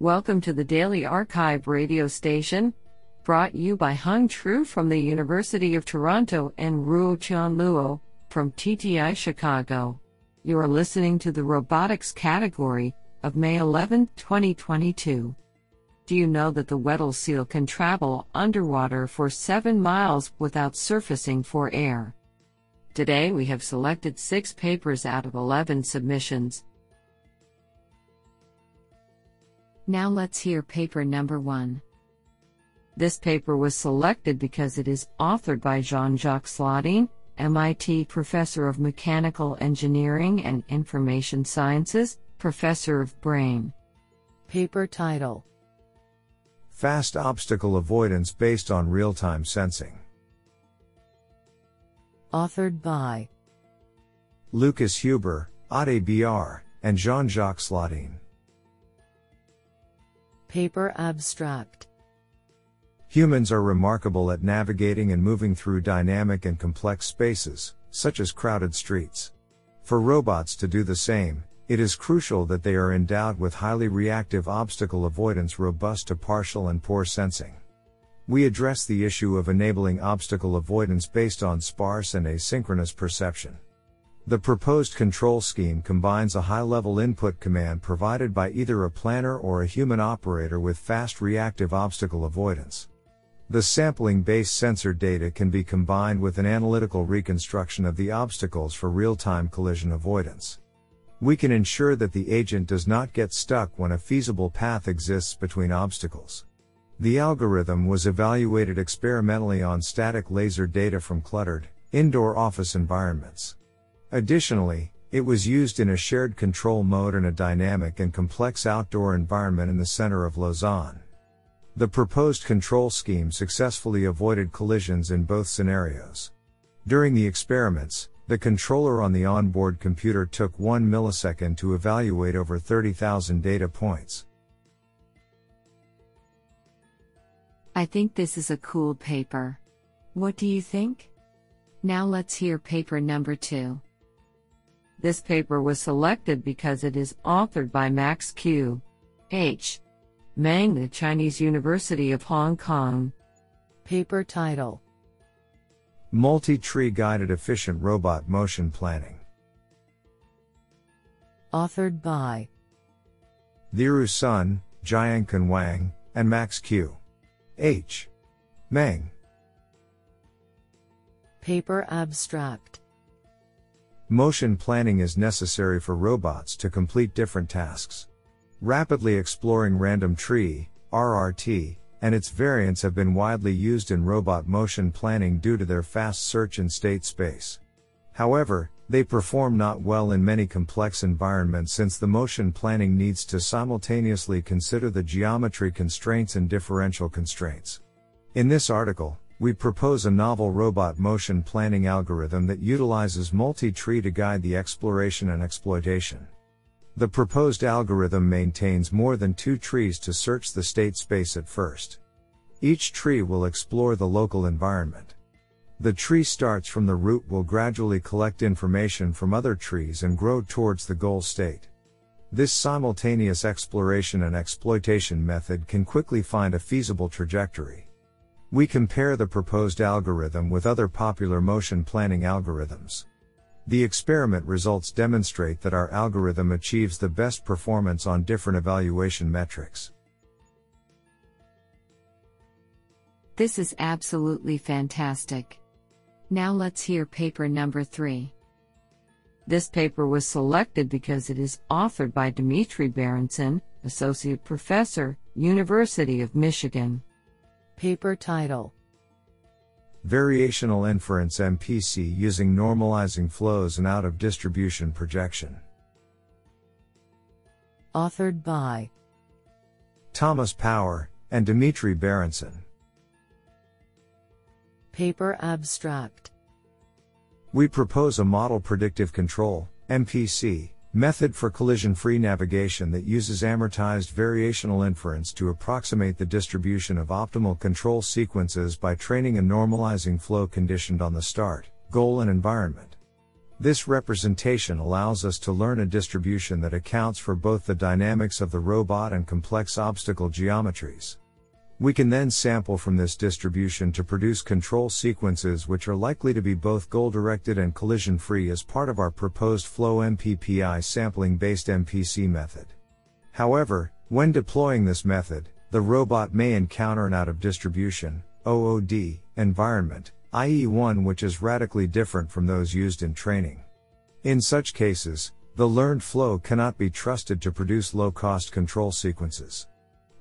Welcome to the Daily Archive radio station, brought you by Hung Tru from the University of Toronto and Ruo Chan Luo from TTI Chicago. You are listening to the robotics category of May 11, 2022. Do you know that the Weddell seal can travel underwater for 7 miles without surfacing for air? Today we have selected 6 papers out of 11 submissions. Now let's hear paper number 1. This paper was selected because it is authored by Jean Jacques Slotine, MIT Professor of Mechanical Engineering and Information Sciences, Professor of Brain. Paper title Fast Obstacle Avoidance Based on Real Time Sensing. Authored by Lukas Huber, Aude Billard, and Jean Jacques Slotine. Paper Abstract Humans are remarkable at navigating and moving through dynamic and complex spaces, such as crowded streets. For robots to do the same, it is crucial that they are endowed with highly reactive obstacle avoidance robust to partial and poor sensing. We address the issue of enabling obstacle avoidance based on sparse and asynchronous perception. The proposed control scheme combines a high level input command provided by either a planner or a human operator with fast reactive obstacle avoidance. The sampling based sensor data can be combined with an analytical reconstruction of the obstacles for real time collision avoidance. We can ensure that the agent does not get stuck when a feasible path exists between obstacles. The algorithm was evaluated experimentally on static laser data from cluttered, indoor office environments. Additionally, it was used in a shared control mode in a dynamic and complex outdoor environment in the center of Lausanne. The proposed control scheme successfully avoided collisions in both scenarios. During the experiments, the controller on the onboard computer took 1 millisecond to evaluate over 30,000 data points. I think this is a cool paper. What do you think? Now let's hear paper number 2. This paper was selected because it is authored by Max Q. H. Meng, the Chinese University of Hong Kong. Paper title Multi tree guided efficient robot motion planning. Authored by Liru Sun, Jiankun Wang, and Max Q. H. Meng. Paper abstract Motion planning is necessary for robots to complete different tasks. Rapidly exploring random tree, RRT, and its variants have been widely used in robot motion planning due to their fast search in state space. However, they perform not well in many complex environments since the motion planning needs to simultaneously consider the geometry constraints and differential constraints. In this article, we propose a novel robot motion planning algorithm that utilizes multi-tree to guide the exploration and exploitation. The proposed algorithm maintains more than two trees to search the state space at first. Each tree will explore the local environment. The tree starts from the root will gradually collect information from other trees and grow towards the goal state. This simultaneous exploration and exploitation method can quickly find a feasible trajectory. We compare the proposed algorithm with other popular motion planning algorithms. The experiment results demonstrate that our algorithm achieves the best performance on different evaluation metrics. This is absolutely fantastic. Now let's hear paper number 3. This paper was selected because it is authored by Dmitry Berenson, Associate Professor, University of Michigan. Paper title Variational Inference MPC using normalizing flows and out of distribution projection. Authored by Thomas Power and Dmitry Berenson. Paper Abstract We propose a model predictive control, MPC, Method for collision-free navigation that uses amortized variational inference to approximate the distribution of optimal control sequences by training a normalizing flow conditioned on the start, goal and environment. This representation allows us to learn a distribution that accounts for both the dynamics of the robot and complex obstacle geometries. We can then sample from this distribution to produce control sequences which are likely to be both goal directed and collision free as part of our proposed Flow MPPI sampling based MPC method. However, when deploying this method, the robot may encounter an out of distribution OOD environment, i.e., one which is radically different from those used in training. In such cases, the learned flow cannot be trusted to produce low cost control sequences.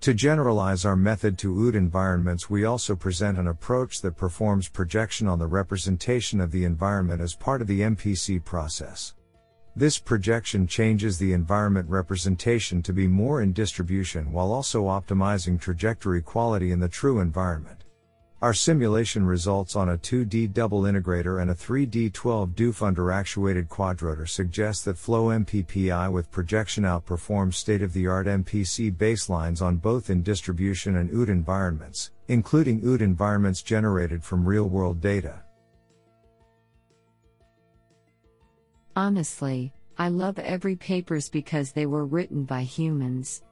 To generalize our method to OOD environments, we also present an approach that performs projection on the representation of the environment as part of the MPC process. This projection changes the environment representation to be more in distribution while also optimizing trajectory quality in the true environment. Our simulation results on a 2D double integrator and a 3D 12 DoF under actuated quadrotor suggest that Flow MPPI with projection outperforms state of the art MPC baselines on both in distribution and OOD environments, including OOD environments generated from real world data. Honestly, I love every papers because they were written by humans.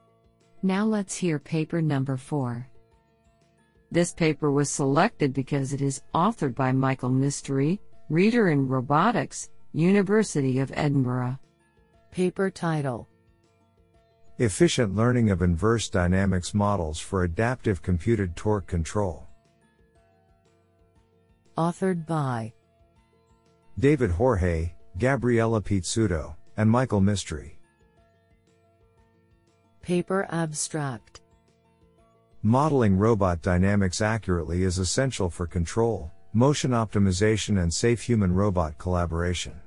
Now let's hear paper number 4. This paper was selected because it is authored by Michael Mistry, Reader in Robotics, University of Edinburgh. Paper title Efficient Learning of Inverse Dynamics Models for Adaptive Computed Torque Control. Authored by David Jorge, Gabriela Pizzuto, and Michael Mistry. Paper Abstract Modeling robot dynamics accurately is essential for control, motion optimization, and safe human robot collaboration.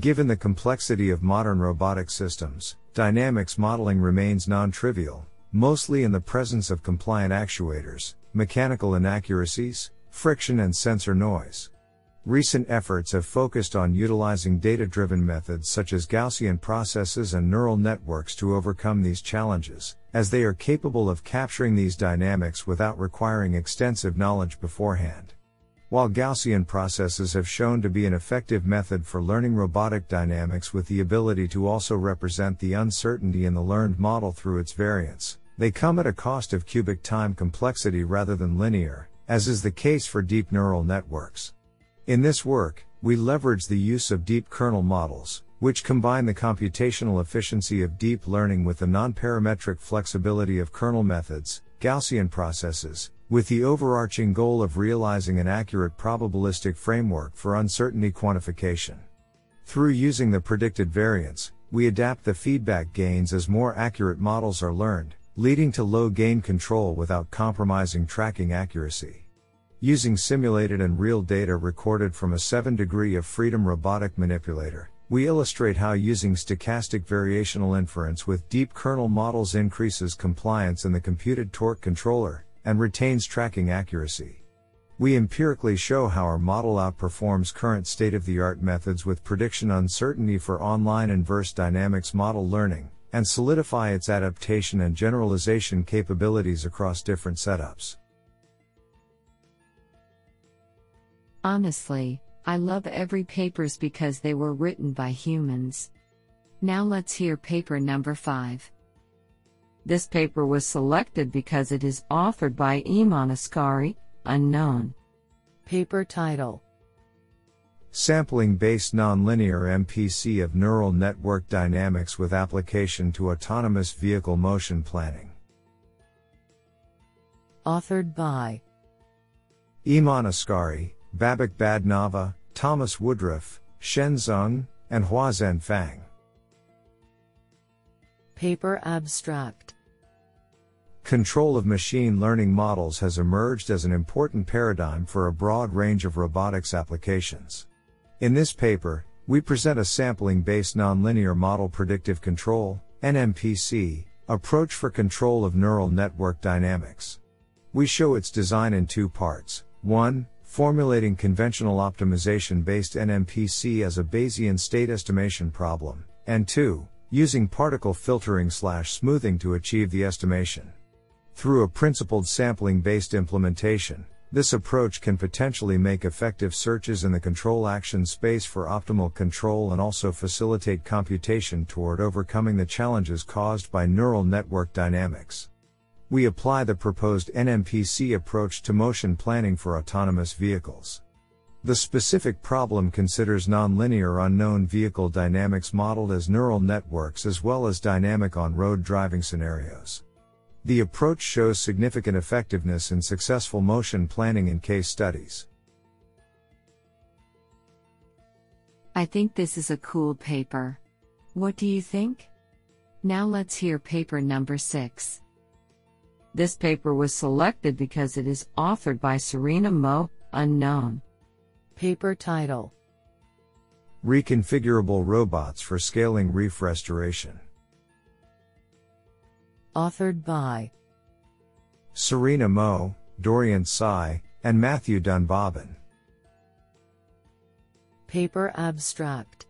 Given the complexity of modern robotic systems, dynamics modeling remains non trivial, mostly in the presence of compliant actuators, mechanical inaccuracies, friction, and sensor noise. Recent efforts have focused on utilizing data driven methods such as Gaussian processes and neural networks to overcome these challenges, as they are capable of capturing these dynamics without requiring extensive knowledge beforehand. While Gaussian processes have shown to be an effective method for learning robotic dynamics with the ability to also represent the uncertainty in the learned model through its variance, they come at a cost of cubic time complexity rather than linear, as is the case for deep neural networks. In this work, we leverage the use of deep kernel models, which combine the computational efficiency of deep learning with the nonparametric flexibility of kernel methods, Gaussian processes, with the overarching goal of realizing an accurate probabilistic framework for uncertainty quantification. Through using the predicted variance, we adapt the feedback gains as more accurate models are learned, leading to low gain control without compromising tracking accuracy. Using simulated and real data recorded from a 7 degree of freedom robotic manipulator, we illustrate how using stochastic variational inference with deep kernel models increases compliance in the computed torque controller and retains tracking accuracy. We empirically show how our model outperforms current state of the art methods with prediction uncertainty for online inverse dynamics model learning, and solidify its adaptation and generalization capabilities across different setups. Honestly, I love every papers because they were written by humans. Now let's hear paper number 5. This paper was selected because it is authored by Iman Askari, unknown. Paper title Sampling based nonlinear MPC of neural network dynamics with application to autonomous vehicle motion planning. Authored by Iman Askari, Babak Badnava, Thomas Woodruff, Shen Zeng, and Huazhen Fang. Paper Abstract Control of machine learning models has emerged as an important paradigm for a broad range of robotics applications. In this paper, we present a sampling based nonlinear model predictive control, NMPC, approach for control of neural network dynamics. We show its design in two parts. 1 formulating conventional optimization based NMPC as a Bayesian state estimation problem, and 2. Using particle filtering slash smoothing to achieve the estimation. Through a principled sampling based implementation, This approach can potentially make effective searches in the control action space for optimal control and also facilitate computation toward overcoming the challenges caused by neural network dynamics. We apply the proposed NMPC approach to motion planning for autonomous vehicles. The specific problem considers nonlinear unknown vehicle dynamics modeled as neural networks as well as dynamic on road driving scenarios. The approach shows significant effectiveness in successful motion planning in case studies. I think this is a cool paper. What do you think? Now let's hear paper number 6. This paper was selected because it is authored by Serena Mo, unknown. Paper title Reconfigurable robots for scaling reef restoration. Authored by Serena Mo, Dorian Tsai, and Matthew Dunbabin. Paper Abstract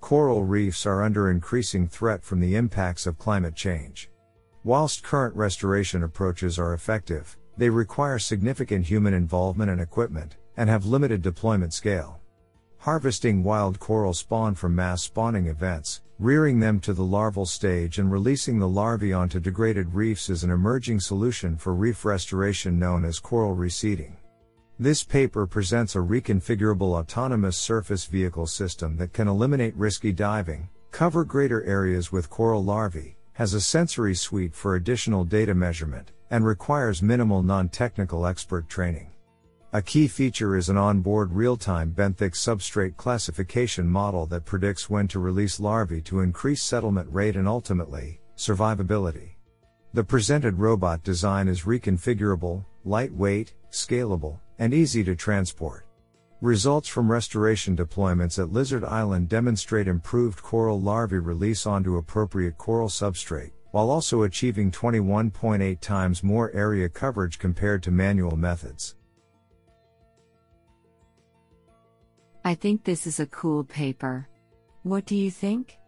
Coral reefs are under increasing threat from the impacts of climate change. Whilst current restoration approaches are effective, they require significant human involvement and equipment, and have limited deployment scale. Harvesting wild coral spawn from mass spawning events, rearing them to the larval stage and releasing the larvae onto degraded reefs is an emerging solution for reef restoration known as coral reseeding. This paper presents a reconfigurable autonomous surface vehicle system that can eliminate risky diving, cover greater areas with coral larvae, has a sensory suite for additional data measurement, and requires minimal non-technical expert training. A key feature is an onboard real-time benthic substrate classification model that predicts when to release larvae to increase settlement rate and ultimately, survivability. The presented robot design is reconfigurable, lightweight, scalable, and easy to transport. Results from restoration deployments at Lizard Island demonstrate improved coral larvae release onto appropriate coral substrate, while also achieving 21.8 times more area coverage compared to manual methods. I think this is a cool paper. What do you think?